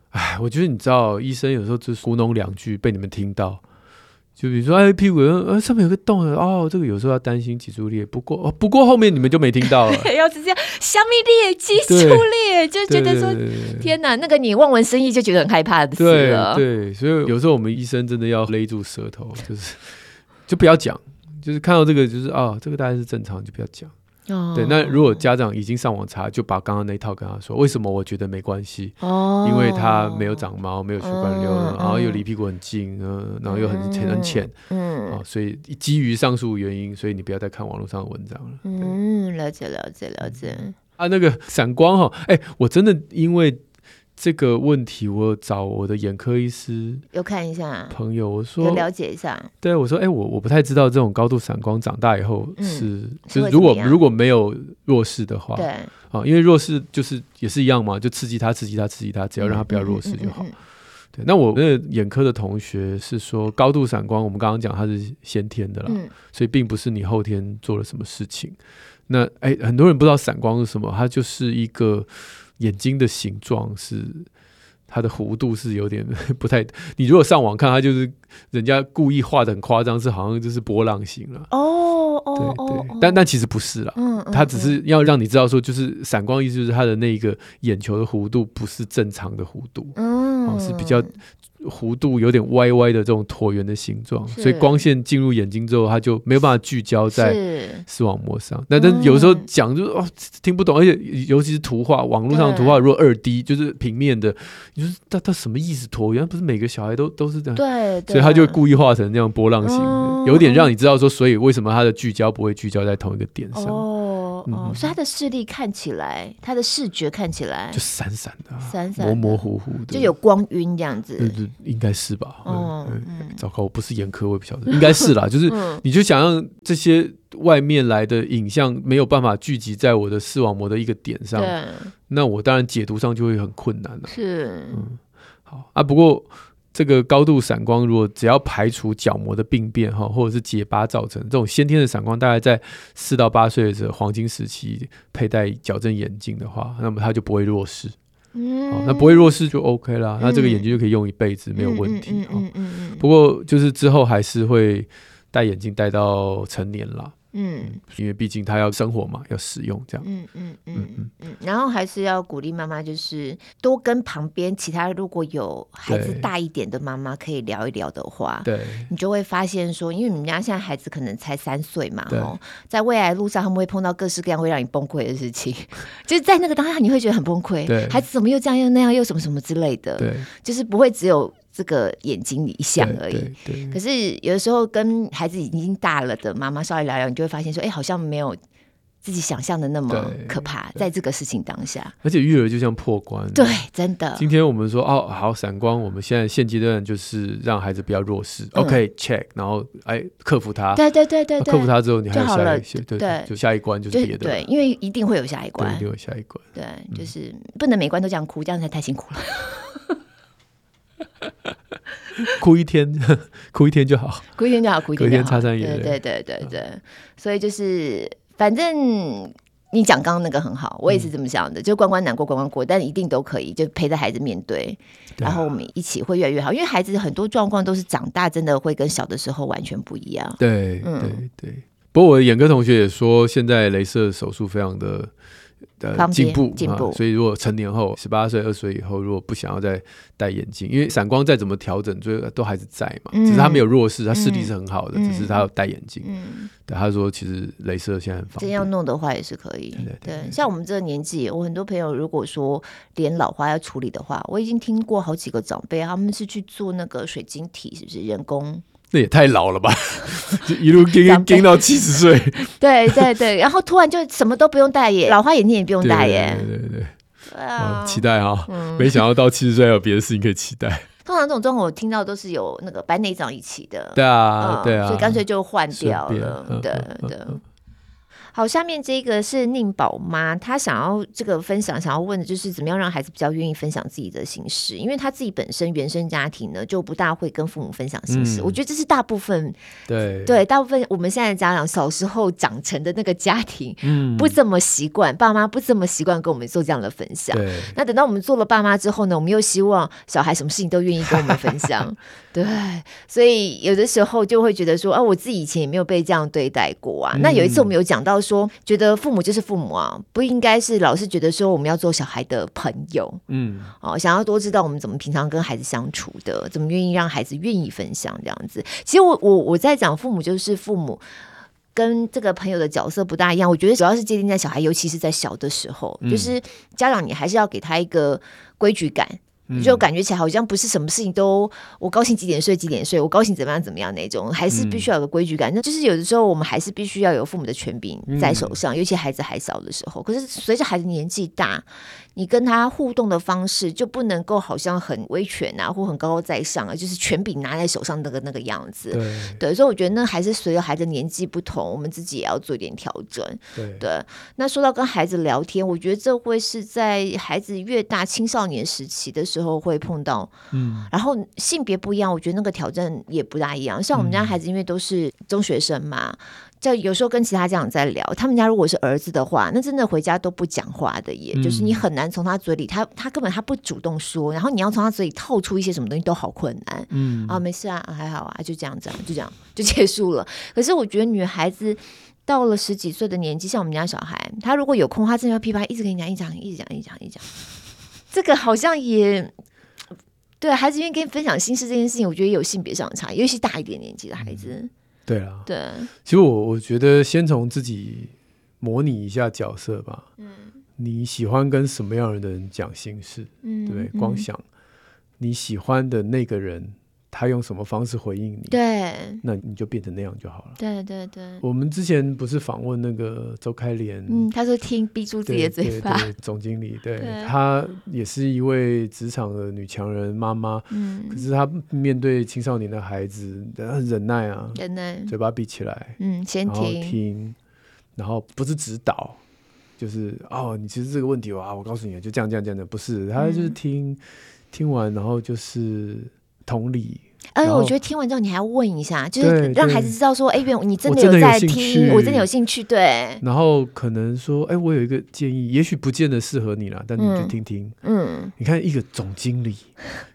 哎，我觉得你知道，医生有时候就是糊弄两句被你们听到。就比如说，哎，屁股呃上面有个洞哦，这个有时候要担心脊柱裂。不过，哦，不过后面你们就没听到了。要是这样，虾米裂、脊柱裂，就觉得说，天哪，那个你望文生义就觉得很害怕的事了。对对，所以有时候我们医生真的要勒住舌头，就是就不要讲，就是看到这个就是啊，这个大概是正常，就不要讲。哦、对，那如果家长已经上网查，就把刚刚那一套跟他说。为什么我觉得没关系？哦，因为他没有长毛，没有血管瘤，嗯、然后又离屁股很近，嗯，然后又很浅很浅，嗯，哦，所以基于上述原因，所以你不要再看网络上的文章了。嗯，了解了解了解。啊，那个闪光哈，哎，我真的因为。这个问题，我找我的眼科医师有看一下朋友，我说了解一下。对，我说，哎，我我不太知道这种高度散光长大以后是，嗯、就是如果如果没有弱视的话，对啊，因为弱视就是也是一样嘛，就刺激他，刺激他，刺激他，只要让他不要弱视就好。对，那我那个眼科的同学是说，高度散光，我们刚刚讲它是先天的啦，嗯、所以并不是你后天做了什么事情。那哎，很多人不知道散光是什么，它就是一个。眼睛的形状是它的弧度是有点不太，你如果上网看，它就是人家故意画的很夸张，是好像就是波浪形了。哦哦，对对，但但其实不是啦，嗯，它只是要让你知道说，就是闪光意思就是它的那个眼球的弧度不是正常的弧度，嗯，是比较。弧度有点歪歪的这种椭圆的形状，所以光线进入眼睛之后，它就没有办法聚焦在视网膜上。那但有时候讲就哦听不懂，而且尤其是图画，网络上的图画如果二 D 就是平面的，你说它它什么意思？椭圆不是每个小孩都都是这样，对，所以他就故意画成那样波浪形，有点让你知道说，所以为什么他的聚焦不会聚焦在同一个点上。哦，所以他的视力看起来，他的视觉看起来就闪闪的，闪闪模模糊糊的，就有光晕这样子。对对，应该是吧？哦，糟糕，我不是眼科，我也不晓得，应该是啦。就是你就想让这些外面来的影像没有办法聚集在我的视网膜的一个点上，那我当然解读上就会很困难了。是，嗯，好啊，不过。这个高度散光，如果只要排除角膜的病变哈，或者是结疤造成这种先天的散光，大概在四到八岁的时候黄金时期佩戴矫正眼镜的话，那么它就不会弱视。嗯，那不会弱视就 OK 啦，那这个眼镜就可以用一辈子没有问题。不过就是之后还是会戴眼镜戴到成年了。嗯，因为毕竟他要生活嘛，要使用这样。嗯嗯嗯嗯嗯。然后还是要鼓励妈妈，就是多跟旁边其他如果有孩子大一点的妈妈可以聊一聊的话，对，你就会发现说，因为你们家现在孩子可能才三岁嘛，哦，在未来路上他们会碰到各式各样会让你崩溃的事情，就是在那个当下你会觉得很崩溃，对，孩子怎么又这样又那样又什么什么之类的，对，就是不会只有。这个眼睛一项而已，可是有的时候跟孩子已经大了的妈妈稍微聊聊，你就会发现说，哎，好像没有自己想象的那么可怕。在这个事情当下，而且育儿就像破关，对，真的。今天我们说哦，好闪光，我们现在现阶段就是让孩子不要弱视，OK，check，然后哎，克服它，对对对对，克服他之后，你还有下一对对，就下一关就是别的，对，因为一定会有下一关，一定有下一关，对，就是不能每关都这样哭，这样才太辛苦了。哭一天，哭一天就好，哭一天就好，哭一天擦擦眼泪。对对对对对，所以就是反正你讲刚刚那个很好，我也是这么想的，嗯、就关关难过关关过，但一定都可以，就陪着孩子面对，对啊、然后我们一起会越来越好。因为孩子很多状况都是长大真的会跟小的时候完全不一样。对，嗯、对对。不过我的眼科同学也说，现在镭射手术非常的。的进步，进步、啊。所以如果成年后，十八岁、二十岁以后，如果不想要再戴眼镜，因为散光再怎么调整，最后都还是在嘛。嗯、只是他没有弱视，他视力是很好的，嗯、只是他要戴眼镜。嗯，对，他说其实镭射现在很方便，真要弄的话也是可以。对，对，对，对，像我们这个年纪，我很多朋友如果说脸老花要处理的话，我已经听过好几个长辈，他们是去做那个水晶体，是不是人工？那也太老了吧，就一路跟跟到七十岁。对对对，然后突然就什么都不用戴耶，老花眼镜也不用戴耶。对对对，对啊，期待啊，嗯、没想到到七十岁还有别的事情可以期待。通常这种状况我听到都是有那个白内障一起的。对啊，对啊，所以干脆就换掉了。对对。好，下面这个是宁宝妈，她想要这个分享，想要问的就是怎么样让孩子比较愿意分享自己的心事，因为她自己本身原生家庭呢就不大会跟父母分享心事。嗯、我觉得这是大部分对对大部分我们现在的家长小时候长成的那个家庭，嗯，不怎么习惯，爸妈不怎么习惯跟我们做这样的分享。对那等到我们做了爸妈之后呢，我们又希望小孩什么事情都愿意跟我们分享。对，所以有的时候就会觉得说，啊，我自己以前也没有被这样对待过啊。嗯、那有一次我们有讲到。说觉得父母就是父母啊，不应该是老是觉得说我们要做小孩的朋友，嗯，哦，想要多知道我们怎么平常跟孩子相处的，怎么愿意让孩子愿意分享这样子。其实我我我在讲父母就是父母，跟这个朋友的角色不大一样。我觉得主要是界定在小孩，尤其是在小的时候，嗯、就是家长你还是要给他一个规矩感。就感觉起来好像不是什么事情都我高兴几点睡几点睡，我高兴怎么样怎么样那种，还是必须要有个规矩感。嗯、那就是有的时候我们还是必须要有父母的权柄在手上，嗯、尤其孩子还小的时候。可是随着孩子年纪大，你跟他互动的方式就不能够好像很威权啊，或很高高在上啊，就是权柄拿在手上那个那个样子。对，对，所以我觉得那还是随着孩子年纪不同，我们自己也要做一点调整。对，对，那说到跟孩子聊天，我觉得这会是在孩子越大青少年时期的时候会碰到。嗯，然后性别不一样，我觉得那个挑战也不大一样。像我们家孩子，因为都是中学生嘛。就有时候跟其他家长在聊，他们家如果是儿子的话，那真的回家都不讲话的耶，也、嗯、就是你很难从他嘴里，他他根本他不主动说，然后你要从他嘴里套出一些什么东西都好困难。嗯啊，没事啊，还好啊，就这样子，就这样就结束了。可是我觉得女孩子到了十几岁的年纪，像我们家小孩，他如果有空，他真的要噼啪一直跟你讲，一讲一直讲一讲一讲，这个好像也对孩子愿意跟你分享心事这件事情，我觉得有性别上的差异，尤其大一点年纪的孩子。嗯对啊，对，其实我我觉得先从自己模拟一下角色吧。嗯，你喜欢跟什么样的人讲心事？嗯，对，光想你喜欢的那个人。他用什么方式回应你？对，那你就变成那样就好了。对对对。我们之前不是访问那个周开莲，嗯，他说听闭住自己的嘴巴。对对对，总经理，对，对他也是一位职场的女强人妈妈。嗯。可是他面对青少年的孩子，很忍耐啊，忍耐，嘴巴闭起来，嗯，先听，听，然后不是指导，就是哦，你其实这个问题啊，我告诉你，就这样这样这样的，不是，他就是听，嗯、听完然后就是。同理，哎，我觉得听完之后你还要问一下，就是让孩子知道说，哎，原你真的有在听，我真的有兴趣，对。然后可能说，哎，我有一个建议，也许不见得适合你啦，但你就听听。嗯，你看一个总经理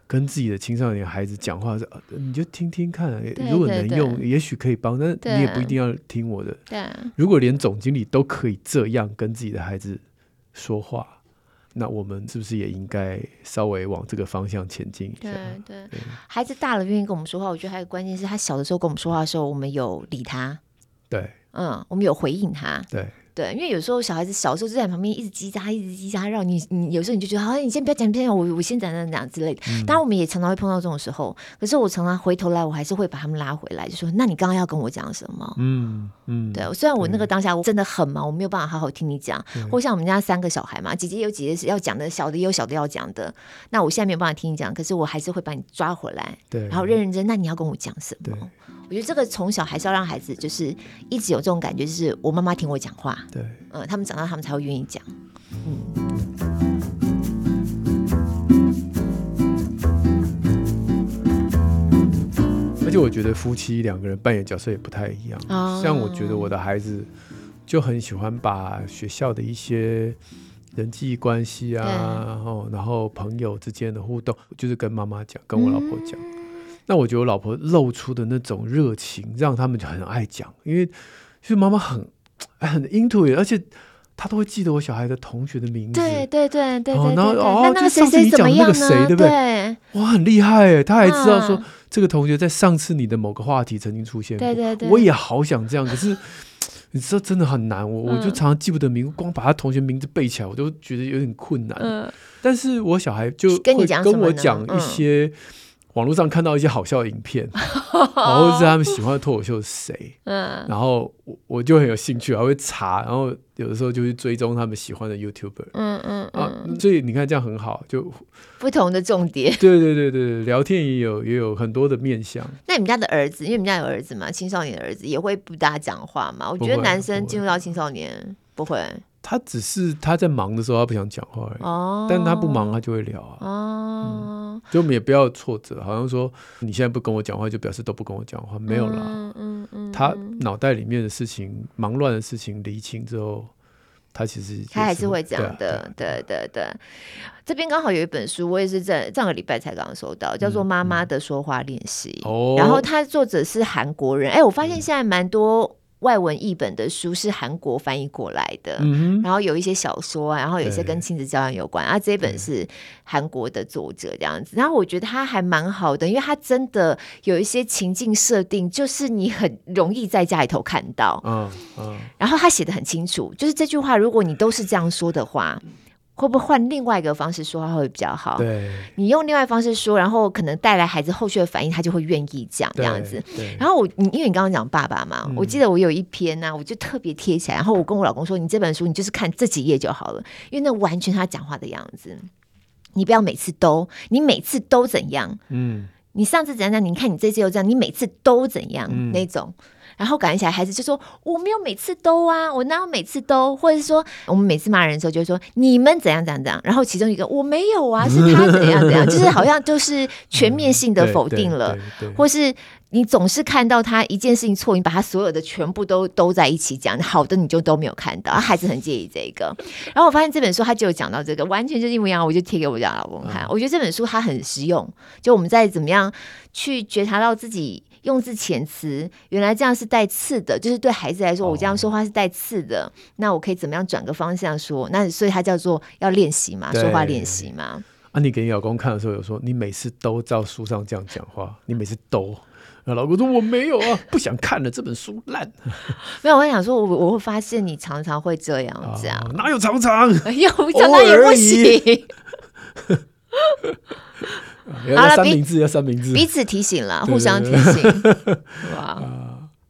跟自己的青少年孩子讲话，你就听听看，如果能用，也许可以帮，但你也不一定要听我的。对，如果连总经理都可以这样跟自己的孩子说话。那我们是不是也应该稍微往这个方向前进一下？对对，对孩子大了愿意跟我们说话，我觉得还有关键是他小的时候跟我们说话的时候，我们有理他。对，嗯，我们有回应他。对。对，因为有时候小孩子小时候就在旁边一直叽喳，一直叽喳，让你你有时候你就觉得，好、啊，你先不要讲，不要讲，我我先讲讲讲之类的。嗯、当然，我们也常常会碰到这种时候。可是我常常回头来，我还是会把他们拉回来，就说：“那你刚刚要跟我讲什么？”嗯嗯，对。虽然我那个当下我真的很忙，我没有办法好好听你讲。或像我们家三个小孩嘛，姐姐有姐姐是要讲的，小的也有小的要讲的。那我现在没有办法听你讲，可是我还是会把你抓回来，对，然后认认真。那你要跟我讲什么？对我觉得这个从小还是要让孩子，就是一直有这种感觉，就是我妈妈听我讲话。对，嗯、呃，他们长大他们才会愿意讲。嗯。而且我觉得夫妻两个人扮演角色也不太一样。哦、像我觉得我的孩子就很喜欢把学校的一些人际关系啊，然后然后朋友之间的互动，就是跟妈妈讲，跟我老婆讲。嗯、那我觉得我老婆露出的那种热情，让他们就很爱讲，因为其实妈妈很很 into it，而且她都会记得我小孩的同学的名字。对对对对，然后哦，就上次你讲的那个谁，对不对？对哇，很厉害哎，他还知道说、嗯、这个同学在上次你的某个话题曾经出现过。对对对，我也好想这样，可是。你知道真的很难，我我就常常记不得名，嗯、光把他同学名字背起来，我都觉得有点困难。嗯、但是我小孩就会跟我讲一些网络上看到一些好笑的影片，嗯、然后是他们喜欢的脱口秀是谁，嗯、然后我我就很有兴趣，还会查，然后有的时候就去追踪他们喜欢的 YouTuber，嗯嗯，嗯啊，所以你看这样很好，就。不同的重点，对对对对，聊天也有也有很多的面向。那你们家的儿子，因为你们家有儿子嘛，青少年的儿子也会不大讲话嘛？我觉得男生进入到青少年不会，不会。他只是他在忙的时候他不想讲话而已，哦，但他不忙他就会聊啊。哦，嗯，就我们也不要挫折，好像说你现在不跟我讲话，就表示都不跟我讲话，没有啦。嗯嗯嗯，他脑袋里面的事情，忙乱的事情理清之后。他其实他还是会讲的，对对对。这边刚好有一本书，我也是在上个礼拜才刚刚收到，叫做《妈妈的说话练习》。哦，然后他作者是韩国人。哎，我发现现在蛮多。外文译本的书是韩国翻译过来的，嗯、然后有一些小说啊，然后有一些跟亲子教养有关对啊。这一本是韩国的作者这样子，然后我觉得他还蛮好的，因为他真的有一些情境设定，就是你很容易在家里头看到，嗯嗯、然后他写的很清楚，就是这句话，如果你都是这样说的话。会不会换另外一个方式说话会比较好？对，你用另外一方式说，然后可能带来孩子后续的反应，他就会愿意讲这样子。然后我，你因为你刚刚讲爸爸嘛，嗯、我记得我有一篇呢、啊，我就特别贴起来，然后我跟我老公说，你这本书你就是看这几页就好了，因为那完全他讲话的样子，你不要每次都，你每次都怎样？嗯，你上次怎样怎样？你看你这次又这样，你每次都怎样？嗯、那种。然后感觉起来，孩子就说：“我没有每次都啊，我哪有每次都？或者是说，我们每次骂人的时候，就会说你们怎样怎样怎样。然后其中一个我没有啊，是他怎样怎样，就是好像就是全面性的否定了，嗯、或是你总是看到他一件事情错，你把他所有的全部都都在一起讲，好的你就都没有看到。孩子很介意这个。然后我发现这本书他就有讲到这个，完全就是一模一样，我就贴给我家老公看。嗯、我觉得这本书它很实用，就我们在怎么样去觉察到自己。用字遣词，原来这样是带刺的，就是对孩子来说，我这样说话是带刺的。哦、那我可以怎么样转个方向说？那所以它叫做要练习嘛，对说话练习嘛。啊，你给你老公看的时候有说，你每次都照书上这样讲话，你每次都。那老公说我没有啊，不想看了，这本书烂。没有，我想说我，我我会发现你常常会这样子啊，哪有常常？有常常也不行。要三明治，要三明治，彼此提醒了，互相提醒。哇，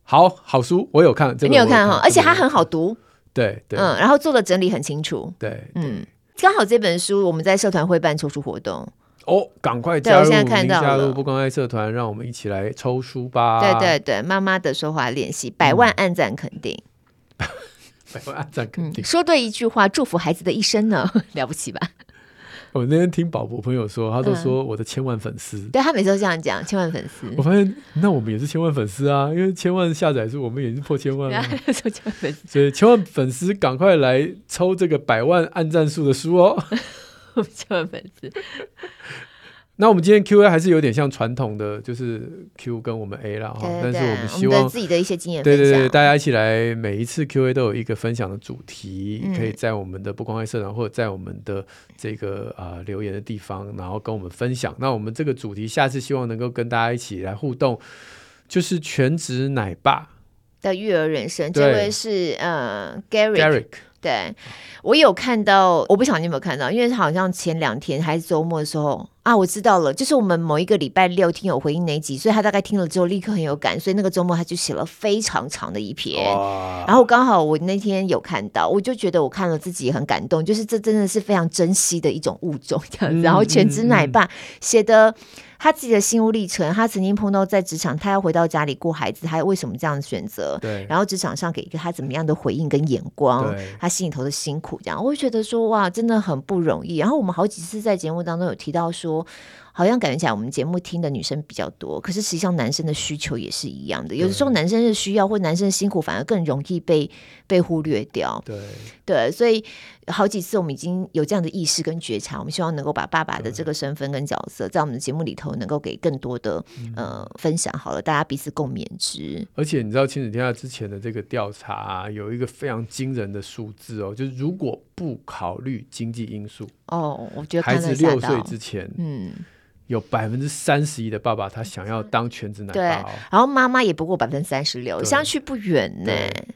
好好书，我有看，你有看哈，而且它很好读。对对，嗯，然后做的整理很清楚。对，嗯，刚好这本书我们在社团会办抽书活动。哦，赶快加入！现在看到加入不公开社团，让我们一起来抽书吧。对对对，妈妈的说话练习，百万按赞肯定，百万按赞肯定，说对一句话，祝福孩子的一生呢，了不起吧？我那天听宝博朋友说，他都说我的千万粉丝，嗯、对他每次都这样讲，千万粉丝。我发现那我们也是千万粉丝啊，因为千万下载数，我们也是破千万 啊。千万粉丝，所以千万粉丝赶快来抽这个百万按赞数的书哦，千万粉丝。那我们今天 Q A 还是有点像传统的，就是 Q 跟我们 A 了哈。但是我们希望自己的一些经验，对对对，大家一起来，每一次 Q A 都有一个分享的主题，可以在我们的不光爱社团或者在我们的这个啊留言的地方，然后跟我们分享。那我们这个主题下次希望能够跟大家一起来互动，就是全职奶爸的育儿人生。这位是呃 Gary。对，我有看到，我不晓得你有没有看到，因为好像前两天还是周末的时候啊，我知道了，就是我们某一个礼拜六听友回应那一集，所以他大概听了之后立刻很有感，所以那个周末他就写了非常长的一篇，然后刚好我那天有看到，我就觉得我看了自己很感动，就是这真的是非常珍惜的一种物种这样子，然后全职奶爸写的。他自己的心路历程，他曾经碰到在职场，他要回到家里顾孩子，他为什么这样选择？对，然后职场上给一个他怎么样的回应跟眼光？对，他心里头的辛苦，这样我会觉得说哇，真的很不容易。然后我们好几次在节目当中有提到说。好像感觉起来我们节目听的女生比较多，可是实际上男生的需求也是一样的。有的时候男生的需要或男生的辛苦反而更容易被被忽略掉。对对，所以好几次我们已经有这样的意识跟觉察，我们希望能够把爸爸的这个身份跟角色，在我们的节目里头能够给更多的呃分享。好了，大家彼此共勉之。而且你知道亲子天下之前的这个调查啊，有一个非常惊人的数字哦，就是如果不考虑经济因素哦，我觉得孩子六岁之前，嗯。有百分之三十一的爸爸，他想要当全职奶爸，哦，然后妈妈也不过百分之三十六，相去不远呢。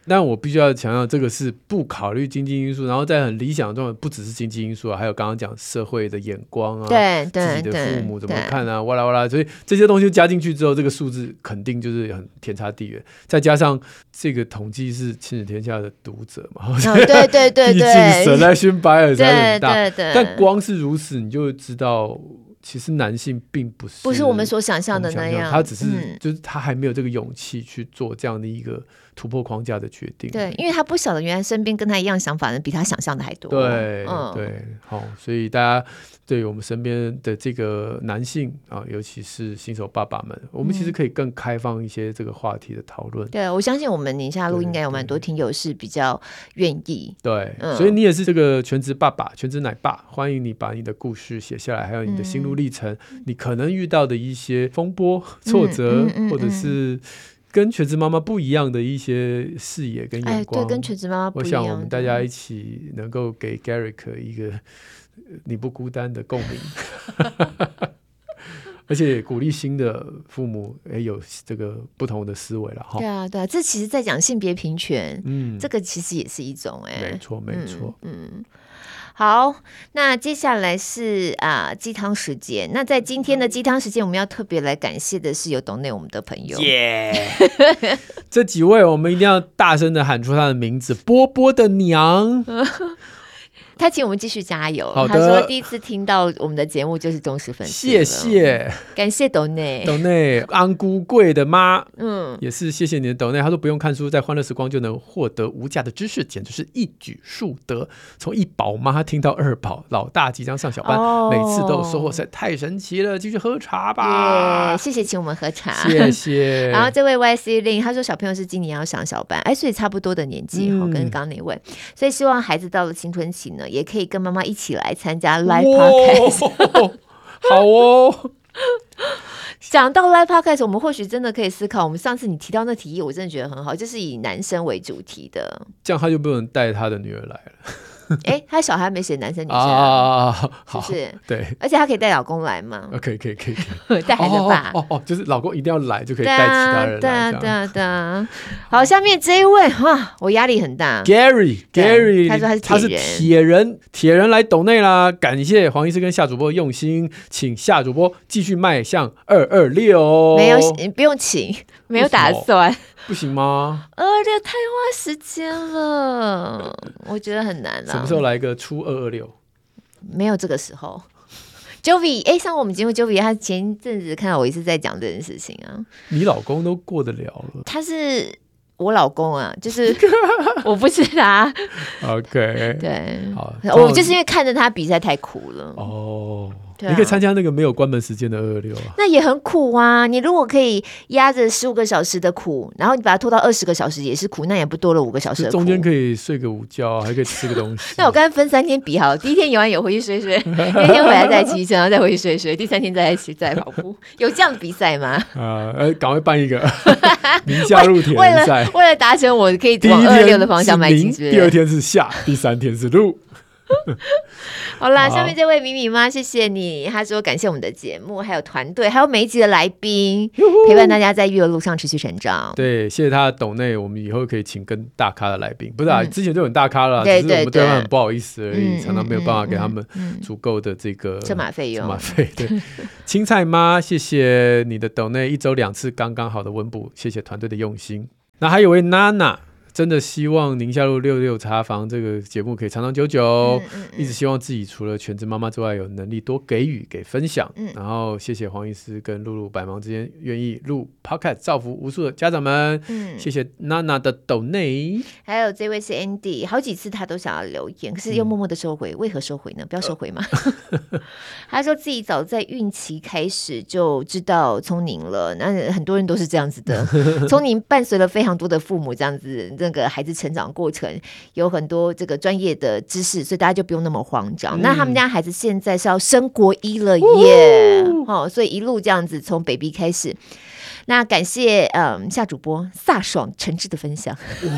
但我必须要强调，这个是不考虑经济因素，然后在很理想中，不只是经济因素啊，还有刚刚讲社会的眼光啊，对，自己的父母怎么看啊，哇啦哇啦，所以这些东西加进去之后，这个数字肯定就是很天差地远。再加上这个统计是亲子天下的读者嘛，哦、对对对对，毕竟 selection bias 才很大，对对对，但光是如此，你就知道。其实男性并不是不是我们所想象的那样，他只是、嗯、就是他还没有这个勇气去做这样的一个突破框架的决定。对，因为他不晓得原来身边跟他一样想法的人比他想象的还多。对，嗯、对，好，所以大家。对于我们身边的这个男性啊，尤其是新手爸爸们，我们其实可以更开放一些这个话题的讨论。嗯、对，我相信我们宁夏路应该有蛮多听友是比较愿意。对，嗯、所以你也是这个全职爸爸、全职奶爸，欢迎你把你的故事写下来，还有你的心路历程，嗯、你可能遇到的一些风波、挫折，或者是跟全职妈妈不一样的一些视野跟眼光。哎、对，跟全职妈妈不一样。我想我们大家一起能够给 Garrick 一个。你不孤单的共鸣，而且鼓励新的父母也有这个不同的思维了哈。对啊，对啊，这其实在讲性别平权，嗯，这个其实也是一种哎，没错没错，嗯。好，那接下来是啊鸡汤时间。那在今天的鸡汤时间，我们要特别来感谢的是有懂内我们的朋友，耶 Yeah! 这几位我们一定要大声的喊出他的名字，波波的娘。他请我们继续加油。他说第一次听到我们的节目就是忠实粉丝。谢谢，感谢斗内。斗内安姑贵的妈，嗯，也是谢谢你的斗内。他说不用看书，在欢乐时光就能获得无价的知识，简直是一举数得。从一宝妈听到二宝，老大即将上小班，哦、每次都有收获，实在太神奇了。继续喝茶吧。谢谢请我们喝茶，谢谢。然后这位 YC 令他说小朋友是今年要上小班，哎，所以差不多的年纪哈，嗯、跟刚刚那位，所以希望孩子到了青春期呢。也可以跟妈妈一起来参加 Live Podcast，好哦。讲到 Live Podcast，我们或许真的可以思考，我们上次你提到那提议，我真的觉得很好，就是以男生为主题的，这样他就不能带他的女儿来了。哎，他小孩没写男生女生啊，好，是，对，而且他可以带老公来嘛？可以，可以，可以，带孩子爸，哦哦，就是老公一定要来，就可以带其他人来，对啊，对啊，对啊。好，下面这一位哇，我压力很大，Gary，Gary，他说他是铁人，铁人来抖内啦，感谢黄医师跟夏主播的用心，请夏主播继续迈向二二六，没有，不用请，没有打算。不行吗？二六太花时间了，我觉得很难了。什么时候来一个初二二六？没有这个时候。Jovi，哎，上我们节目，Jovi 他前一阵子看到我一直在讲这件事情啊。你老公都过得了了？他是我老公啊，就是 我不是他。OK，对，好，我就是因为看着他比赛太苦了。哦。你可以参加那个没有关门时间的二二六啊，那也很苦啊。你如果可以压着十五个小时的苦，然后你把它拖到二十个小时也是苦，那也不多了五个小时的苦。中间可以睡个午觉，还可以吃个东西。那我刚才分三天比好，第一天游完泳回去睡睡，第二天回来再骑车，然后再回去睡睡，第三天再来骑再跑步，有这样的比赛吗？啊，呃，赶快办一个，宁夏璐铁人赛，为了达成我可以往二二六的方向迈进。第二天是夏，第三天是璐。好啦，下面这位米米妈，谢谢你。她说感谢我们的节目，还有团队，还有每一集的来宾，陪伴大家在育儿路上持续成长。对，谢谢他的抖内，我们以后可以请更大咖的来宾。不是啊，之前就很大咖了，只是我们对他很不好意思而已，常常没有办法给他们足够的这个车马费用。车马费，对。青菜妈，谢谢你的抖内，一周两次刚刚好的温补，谢谢团队的用心。那还有位娜娜。真的希望宁夏路六六茶房这个节目可以长长久久，嗯嗯嗯、一直希望自己除了全职妈妈之外，有能力多给予给分享。嗯、然后谢谢黄医师跟露露百忙之间愿意录 Podcast 造福无数的家长们。嗯、谢谢娜娜的抖内，还有这位是 Andy，好几次他都想要留言，可是又默默的收回，嗯、为何收回呢？不要收回嘛。呃、他说自己早在孕期开始就知道聪宁了，那很多人都是这样子的。聪宁伴随了非常多的父母这样子。那个孩子成长过程有很多这个专业的知识，所以大家就不用那么慌张。嗯、那他们家孩子现在是要升国一了耶，哦，所以一路这样子从 baby 开始。那感谢嗯夏主播飒爽诚挚的分享。哇，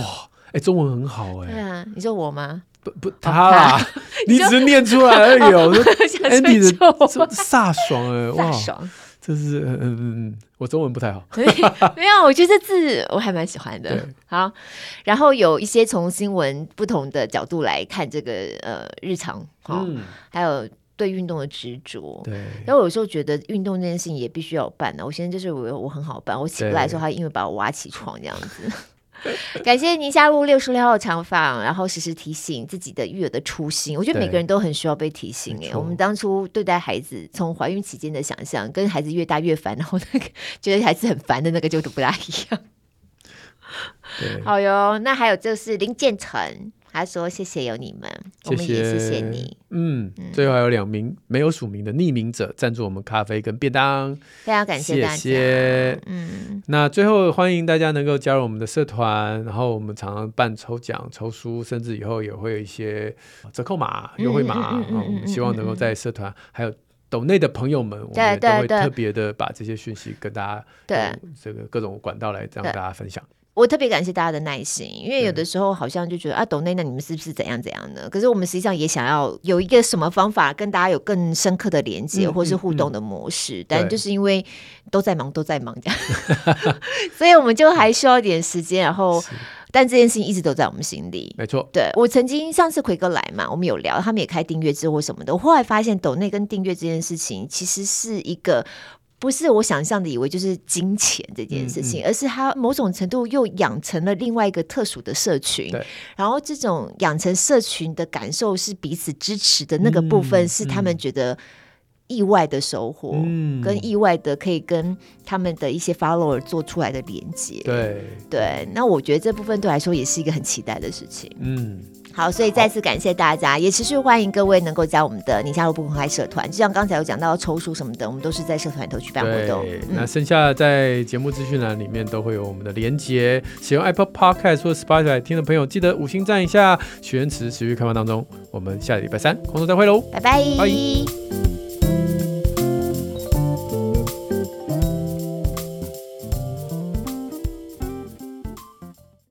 哎、欸，中文很好哎。对啊，你说我吗？不不，他啦，哦、他你只是念出来而已哦。我说 Andy 的飒爽哎，哇。这是嗯嗯嗯，我中文不太好。没有，我觉得这字我还蛮喜欢的。好，然后有一些从新闻不同的角度来看这个呃日常，哦、嗯，还有对运动的执着。对，然后有时候觉得运动这件事情也必须要有伴呢。我现在就是我我很好办，我起不来的时候，他因为把我挖起床这样子。感谢宁夏路六十六号长房，然后时时提醒自己的育儿的初心。我觉得每个人都很需要被提醒哎。我们当初对待孩子，从怀孕期间的想象，跟孩子越大越烦，然后那个觉得孩子很烦的那个就都不大一样。好哟，那还有就是林建成。他说：“谢谢有你们，谢谢我们也谢谢你。嗯，嗯最后还有两名没有署名的匿名者赞助我们咖啡跟便当，非常感谢大家。谢谢嗯，那最后欢迎大家能够加入我们的社团，然后我们常常办抽奖、抽书，甚至以后也会有一些折扣码、优惠码。我们希望能够在社团还有抖内的朋友们，我们都会特别的把这些讯息跟大家对这个各种管道来让大家分享。”我特别感谢大家的耐心，因为有的时候好像就觉得、嗯、啊，抖内那你们是不是怎样怎样的？可是我们实际上也想要有一个什么方法跟大家有更深刻的连接，嗯、或是互动的模式，嗯、但就是因为都在忙，都在忙这样，所以我们就还需要一点时间。然后，但这件事情一直都在我们心里。没错，对我曾经上次奎哥来嘛，我们有聊，他们也开订阅制或什么的。我后来发现，抖内跟订阅这件事情其实是一个。不是我想象的，以为就是金钱这件事情，嗯嗯、而是他某种程度又养成了另外一个特殊的社群。对然后这种养成社群的感受是彼此支持的那个部分，是他们觉得意外的收获，嗯、跟意外的可以跟他们的一些 follower 做出来的连接。对对，那我觉得这部分对我来说也是一个很期待的事情。嗯。好，所以再次感谢大家，也持续欢迎各位能够加我们的宁夏路不公开社团。就像刚才有讲到抽书什么的，我们都是在社团里头举办活动。嗯、那剩下在节目资讯栏里面都会有我们的连接。使用 Apple Podcast 或 Spotify 听的朋友，记得五星赞一下。许愿池持续开放当中，我们下礼拜三空中再会喽，拜拜。